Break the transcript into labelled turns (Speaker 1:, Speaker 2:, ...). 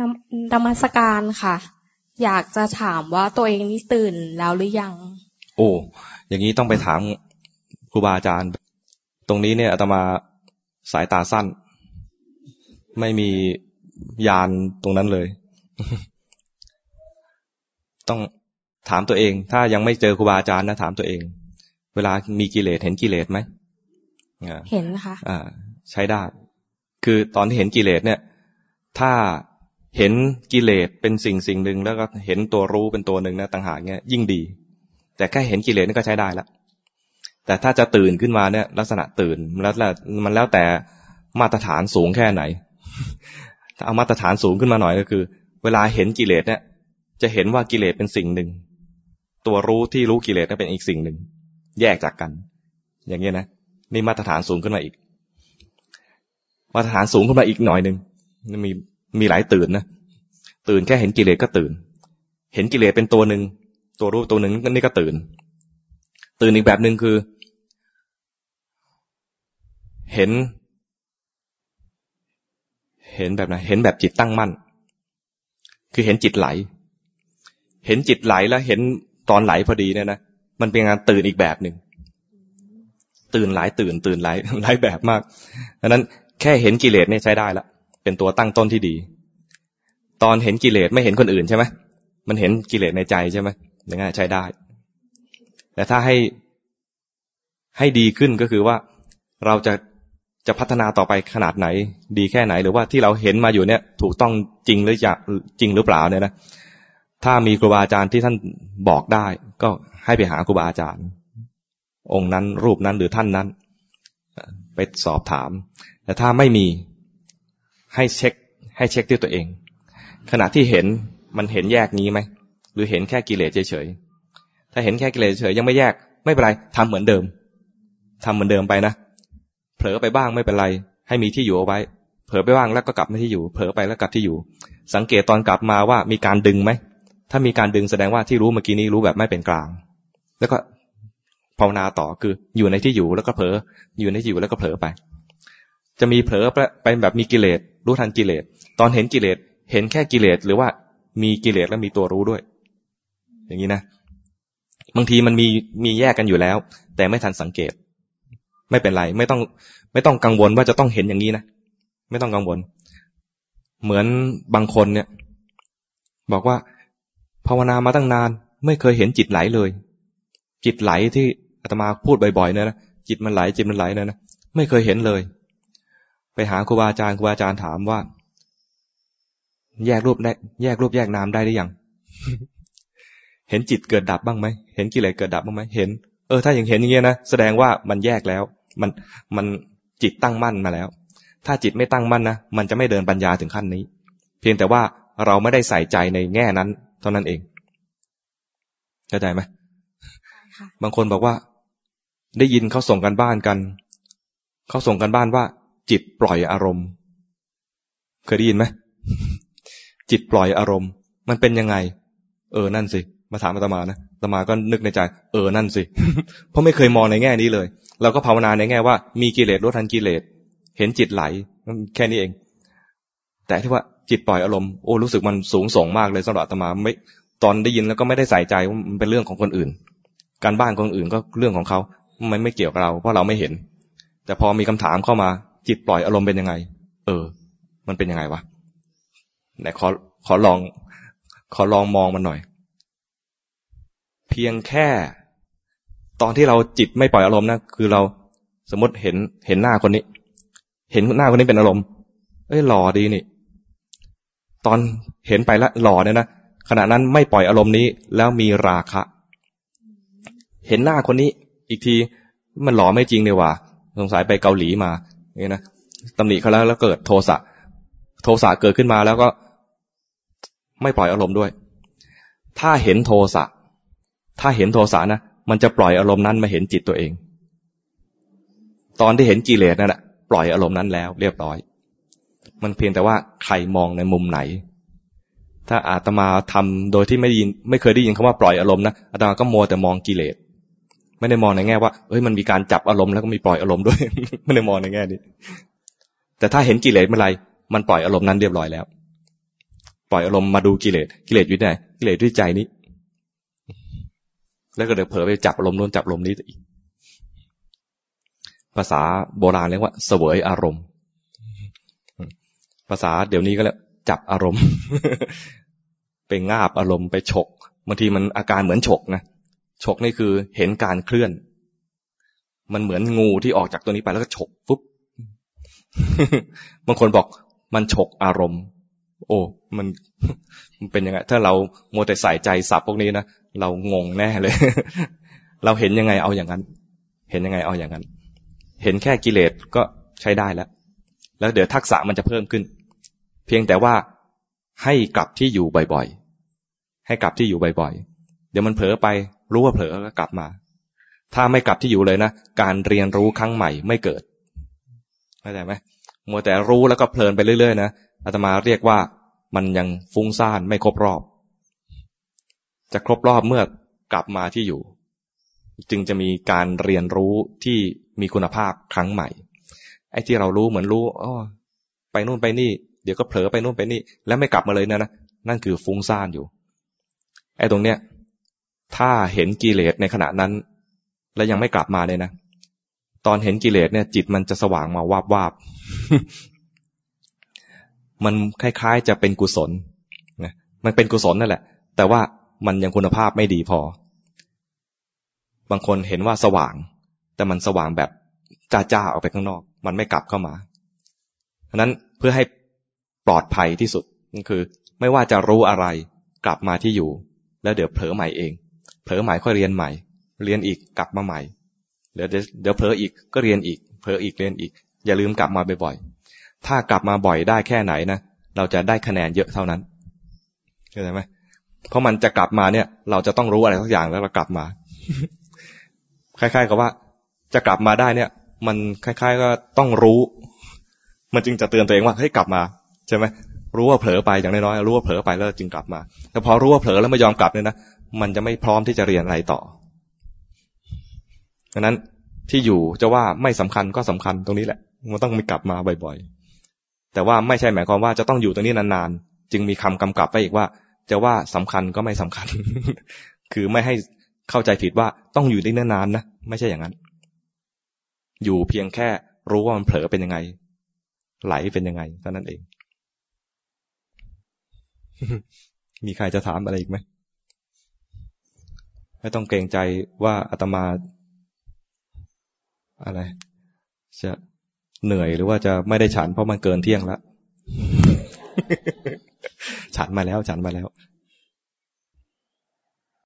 Speaker 1: นนมัสการค่ะ อยากจะถามว่าตัวเองนี่ตื่นแล้วหรือยัง
Speaker 2: โอ้อย่างนี้ต้องไปถามครูบาอาจารย์ ตรงนี้เนี่ยอาตมาสายตาสั้น ไม่มียานตรงนั้นเลย ต้องถามตัวเอง ถ้ายังไม่เจอครูบาอาจารย์นะถามตัวเอง เวลามีกิเลสเห็นกิเลสไหม
Speaker 1: เห็นค่ะ
Speaker 2: อ่า ใช้ได้ คือตอนที่เห็นกิเลสเนี่ย ถ้า เห็นกิเลสเป็นสิ่งสิ่งหนึ่งแล้วก็เห็นตัวรู้เป็นตัวหนึ่งนะต่างหากเนี่ยยิ่งดี แต่แค่เห็นกิเลสนี่ก็ใช้ได้แล้วแต่ถ้าจะตื่นขึ้นมาเนี่ย ลักษณะตื่นแล้วมันแล้วแต่มาตรฐานสูงแค่ไหน ถ้าเอามาตรฐานสูงขึ้นมาหน่อยก็คือ เวลาเห็นกิเลสเนี่ย จะเห็นว่ากิเลสเป็นสิ่งหนึ่ง ตัวรู้ที่รู้กิเลสนั้นเป็นอีกสิ่งหนึ่ง แยกจากกัน อย่างเงี้ยนะนี่มาตรฐานสูงขึ้นมาอีก มาตรฐานสูงขึ้นมาอีกหน่อยหนึ่งมี มีหลายตื่นนะตื่นแค่เห็นกิเลสก็ตื่น เห็นกิเลสเป็นตัวหนึ่งตัวรู้ตัวหนึ่งนี่ก็ตื่น ตื่นอีกแบบหนึ่งคือ เห็น เห็นแบบไหนเห็นแบบจิตตั้งมั่น คือเห็นจิตไหล เห็นจิตไหลแล้วเห็นตอนไหลพอดีเนี่ยนะมันเป็นงานตื่นอีกแบบหนึ่งตื่นหลายตื่น ตื่นหลายหลายแบบมากดังนั้นแค่เห็นกิเลสเนี่ยใช้ได้ละ เป็นตัวตั้งต้นที่ดี ตอนเห็นกิเลสไม่เห็นคนอื่นใช่ไหมมันเห็นกิเลสในใจใช่ไหมอย่างนั้นใช้ได้ แต่ถ้าให้ให้ดีขึ้นก็คือว่าเราจะจะพัฒนาต่อไปขนาดไหน ดีแค่ไหน หรือว่าที่เราเห็นมาอยู่เนี่ย ถูกต้องจริงหรือจะจริงหรือเปล่าเนี่ยนะถ้ามีครูบาอาจารย์ที่ท่านบอกได้ ก็ให้ไปหาครูบาอาจารย์ องค์นั้นรูปนั้นหรือท่านนั้น ไปสอบถาม แต่ถ้าไม่มี ให้เช็ค ให้เช็คด้วยตัวเอง ขณะที่เห็นมันเห็นแยกนี้ไหมหรือเห็นแค่กิเลสเฉยๆถ้าเห็นแค่กิเลสเฉยยังไม่แยก ไม่เป็นไรทำเหมือนเดิมทำเหมือนเดิมไปนะเผลอไปบ้างไม่เป็นไร ให้มีที่อยู่เอาไว้ เผลอไปบ้างแล้วก็กลับมาที่อยู่ เผลอไปแล้วกลับที่อยู่ สังเกตตอนกลับมาว่ามีการดึงไหมถ้ามีการดึงแสดงว่าที่รู้เมื่อกี้นี้รู้แบบไม่เป็นกลาง แล้วก็ภาวนาต่อคืออยู่ในที่อยู่แล้วก็เผลออยู่ในที่อยู่แล้วก็เผลอไป จะมีเผลอไปแบบมีกิเลส รู้ทันกิเลส ตอนเห็นกิเลส เห็นแค่กิเลส หรือว่ามีกิเลสแล้วมีตัวรู้ด้วย อย่างนี้นะ บางทีมันมีมีแยกกันอยู่แล้ว แต่ไม่ทันสังเกต ไม่เป็นไรไม่ต้อง ไม่ต้องกังวลว่าจะต้องเห็นอย่างนี้นะไม่ต้องกังวล เหมือนบางคนเนี่ย บอกว่า ภาวนามาตั้งนาน ไม่เคยเห็นจิตไหลเลย จิตไหลที่อาตมาพูดบ่อยๆเนี่ยนะจิตมันไหลจิตมันไหลเนี่ยนะไม่เคยเห็นเลย ไปหาครูบาอาจารย์ครูบาอาจารย์ถามว่า แยกรูปได้แยกรูปแยกนามได้หรือยังเห็นจิตเกิดดับบ้างไหมเห็นกิเลสเกิดดับบ้างไหมเห็นเออถ้าอย่างเห็นอย่างเงี้ยนะแสดงว่ามันแยกแล้ว มันมันจิตตั้งมั่นมาแล้ว ถ้าจิตไม่ตั้งมั่นนะมันจะไม่เดินปัญญาถึงขั้นนี้ เพียงแต่ว่าเราไม่ได้ใส่ใจในแง่นั้น เท่านั้นเองเข้าใจไหมบางคนบอกว่า ได้ยินเขาส่งกันบ้านกันเขาส่งกันบ้านว่า จิตปล่อยอารมณ์ เคยได้ยินไหมจิตปล่อยอารมณ์ มันเป็นยังไง เออนั่นสิ มาถามอาตมานะอาตมาก็นึกในใจ เออนั่นสิ เพราะไม่เคยมองในแง่นี้เลย เราก็ภาวนาในแง่ว่า มีกิเลสลดทันกิเลส เห็นจิตไหล แค่นี้เอง แต่ที่ว่าจิตปล่อยอารมณ์ โอ้รู้สึกมันสูงส่งมากเลยสำหรับอาตมาไม่ ตอนได้ยินแล้วก็ไม่ได้ใส่ใจว่ามันเป็นเรื่องของคนอื่น การบ้านคนอื่นก็เรื่องของเขา มันไม่เกี่ยวกับเรา เพราะเราไม่เห็น แต่พอมีคำถามเข้ามา จิตปล่อยอารมณ์เป็นยังไง เออ มันเป็นยังไงวะไหนขอขอลอง ขอลองมองมันหน่อย เพียงแค่ ตอนที่เราจิตไม่ปล่อยอารมณ์นะคือเราสมมติเห็นเห็นหน้าคนนี้ เห็นหน้าคนนี้เป็นอารมณ์ เอ้ยหล่อดีนี่ ตอนเห็นไปแล้วหล่อเนี่ยนะขณะนั้นไม่ปล่อยอารมณ์นี้ แล้วมีราคะ เห็นหน้าคนนี้ อีกทีมันหล่อไม่จริงเลยว่ะสงสัยไปเกาหลีมา นี่นะตำหนิเขาแล้วแล้วเกิดโทสะโทสะเกิดขึ้นมาแล้วก็ไม่ปล่อยอารมณ์ด้วย ถ้าเห็นโทสะถ้าเห็นโทสะนะมันจะปล่อยอารมณ์นั้นมาเห็นจิตตัวเอง ตอนที่เห็นกิเลสนั่นแหละปล่อยอารมณ์นั้นแล้ว เรียบร้อย มันเพียงแต่ว่าใครมองในมุมไหน ถ้าอาตมาทำโดยที่ไม่ยิน ไม่เคยได้ยินคำว่าปล่อยอารมณ์นะอาตมาก็มัวแต่มองกิเลส ไม่ได้มองในแง่ว่าเอ้ยมันมีการจับอารมณ์แล้วก็มีปล่อยอารมณ์ด้วย ไม่ได้มองในแง่นี้ แต่ถ้าเห็นกิเลสเมื่อไรมันปล่อยอารมณ์นั้นเรียบร้อยแล้ว ปล่อยอารมณ์มาดูกิเลสกิเลสอยู่ไหนกิเลสด้วยใจนี้ แล้วก็เดี๋ยวเผลอไปจับอารมณ์นู้นจับอารมณ์นี้อีกภาษาโบราณเรียกว่าเสวยอารมณ์ ภาษาเดี๋ยวนี้ก็แล้วจับอารมณ์ ไปงาบอารมณ์ไปฉกบางทีมันอาการเหมือนฉกนะ ฉกนี่คือเห็นการเคลื่อน มันเหมือนงูที่ออกจากตัวนี้ไปแล้วก็ฉกปุ๊บบางคนบอกมันฉกอารมณ์ โอ้ มัน มันเป็นยังไง ถ้าเราโมแต่ใส่ใจสับพวกนี้นะ เรางงแน่เลย เราเห็นยังไงเอาอย่างนั้น เห็นยังไงเอาอย่างนั้น เห็นแค่กิเลสก็ใช้ได้แล้ว แล้วเดี๋ยวทักษะมันจะเพิ่มขึ้น เพียงแต่ว่าให้กลับที่อยู่บ่อยๆ ให้กลับที่อยู่บ่อยๆ เดี๋ยวมันเผลอไป รู้ว่าเผลอก็กลับมา ถ้าไม่กลับที่อยู่เลยนะ การเรียนรู้ครั้งใหม่ไม่เกิดเข้าใจไหมมัวแต่รู้แล้วก็เพลินไปเรื่อยๆนะอาตมาเรียกว่ามันยังฟุ้งซ่านไม่ครบรอบ จะครบรอบเมื่อกลับมาที่อยู่ จึงจะมีการเรียนรู้ที่มีคุณภาพครั้งใหม่ ไอ้ที่เรารู้เหมือนรู้อ๋อไปนู่นไปนี่ เดี๋ยวก็เผลอไปนู่นไปนี่ แล้วไม่กลับมาเลยนะนะนั่นคือฟุ้งซ่านอยู่ ไอ้ตรงเนี้ย ถ้าเห็นกิเลสในขณะนั้น แล้วยังไม่กลับมาเลยนะ ตอนเห็นกิเลสเนี่ย จิตมันจะสว่างมาวาบวาบมันคล้ายๆ จะเป็นกุศลนะมันเป็นกุศลนั่นแหละ แต่ว่ามันยังคุณภาพไม่ดีพอ บางคนเห็นว่าสว่าง แต่มันสว่างแบบจ้าๆออกไปข้างนอก มันไม่กลับเข้ามาฉะนั้นเพื่อให้ปลอดภัยที่สุดก็คือ ไม่ว่าจะรู้อะไร กลับมาที่อยู่ แล้วเดี๋ยวเผลอใหม่เอง เผลอใหม่ค่อยเรียนใหม่ เรียนอีกกลับมาใหม่เดี๋ยวเดี๋ยวเผลออีกก็เรียนอีก เผลออีกเรียนอีก อย่าลืมกลับมาบ่อยๆ ถ้ากลับมาบ่อยได้แค่ไหนนะเราจะได้คะแนนเยอะเท่านั้นเข้าใจไหมเพราะมันจะกลับมาเนี่ย เราจะต้องรู้อะไรสักอย่างแล้วเรากลับมา คล้ายๆกับว่า จะกลับมาได้เนี่ย มันคล้ายๆ ก็ต้องรู้ มันจึงจะเตือนตัวเองว่าเฮ้ยกลับมาใช่ไหมรู้ว่าเผลอไปอย่างน้อยๆรู้ว่าเผลอไปแล้วจึงกลับมาแต่พอรู้ว่าเผลอแล้วไม่ยอมกลับเนี่ยนะ มันจะไม่พร้อมที่จะเรียนอะไรต่อดังนั้นที่อยู่จะว่าไม่สำคัญก็สำคัญตรงนี้แหละ มันต้องมีกลับมาบ่อยๆ แต่ว่าไม่ใช่หมายความว่าจะต้องอยู่ตรงนี้นานๆ จึงมีคำกำกับไปอีกว่า จะว่าสำคัญก็ไม่สำคัญ คือไม่ให้เข้าใจผิดว่าต้องอยู่ได้นานๆนะไม่ใช่อย่างนั้น อยู่เพียงแค่รู้ว่ามันเผลอเป็นยังไง ไหลเป็นยังไงเท่านั้นเอง มีใครจะถามอะไรอีกไหม ไม่ต้องเกรงใจว่าอาตมาอะไร จะเหนื่อยหรือว่าจะไม่ได้ฉันเพราะมันเกินเที่ยงแล้วฉันมาแล้วฉันมาแล้ว